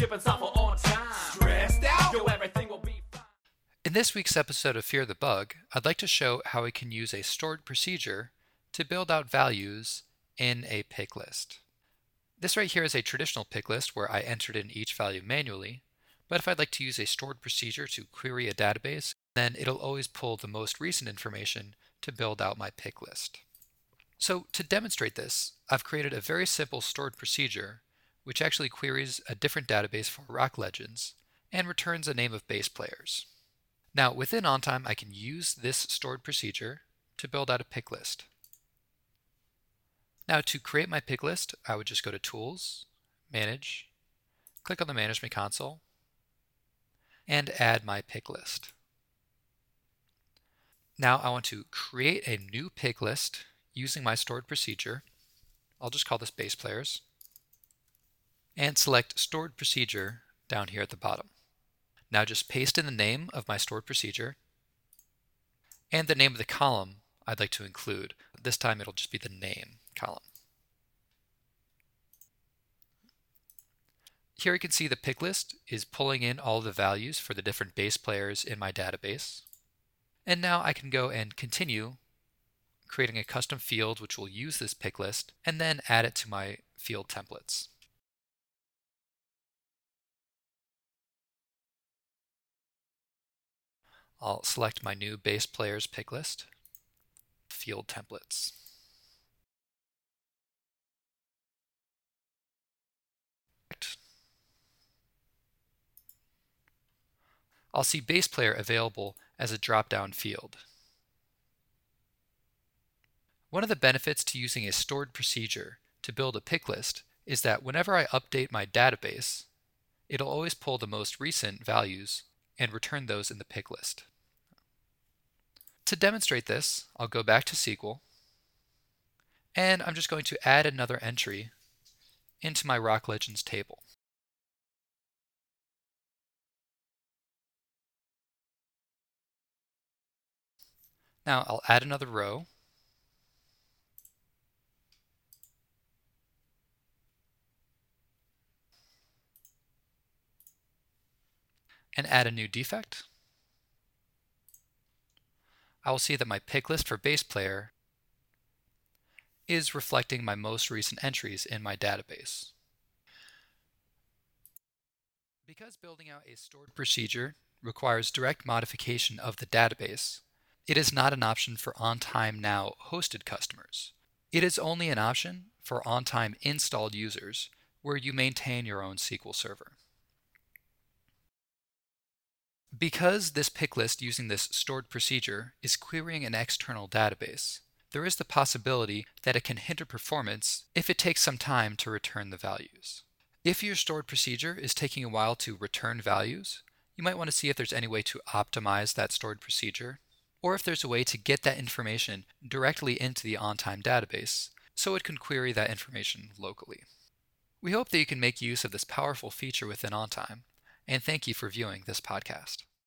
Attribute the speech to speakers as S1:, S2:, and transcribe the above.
S1: shipping software on time. Stressed out? Yo, everything will be fine.
S2: In this week's episode of Fear the Bug, I'd like to show how we can use a stored procedure to build out values in a pick list. This right here is a traditional pick list where I entered in each value manually, but if I'd like to use a stored procedure to query a database, then it'll always pull the most recent information to build out my pick list. So to demonstrate this, I've created a very simple stored procedure which actually queries a different database for Rock Legends and returns a name of bass players. Now within OnTime, I can use this stored procedure to build out a pick list. Now to create my pick list, I would just go to Tools, Manage, click on the Management Console, and add my pick list. Now I want to create a new pick list using my stored procedure. I'll just call this Bass players and select stored procedure down here at the bottom. Now just paste in the name of my stored procedure and the name of the column I'd like to include. This time it'll just be the name column. Here you can see the pick list is pulling in all the values for the different bass players in my database. And now I can go and continue creating a custom field which will use this pick list and then add it to my field templates. I'll select my new bass players pick list, field templates. I'll see bass player available as a drop-down field. One of the benefits to using a stored procedure to build a pick list is that whenever I update my database, it'll always pull the most recent values and return those in the pick list. To demonstrate this, I'll go back to SQL, and I'm just going to add another entry into my Rock Legends table. Now I'll add another row. And add a new defect. I will see that my pick list for bass player is reflecting my most recent entries in my database. Because building out a stored procedure requires direct modification of the database, it is not an option for OnTime Now hosted customers. It is only an option for OnTime installed users where you maintain your own SQL server. Because this pick list using this stored procedure is querying an external database, there is the possibility that it can hinder performance if it takes some time to return the values. If your stored procedure is taking a while to return values, you might want to see if there's any way to optimize that stored procedure or if there's a way to get that information directly into the OnTime database so it can query that information locally. We hope that you can make use of this powerful feature within OnTime, and thank you for viewing this podcast.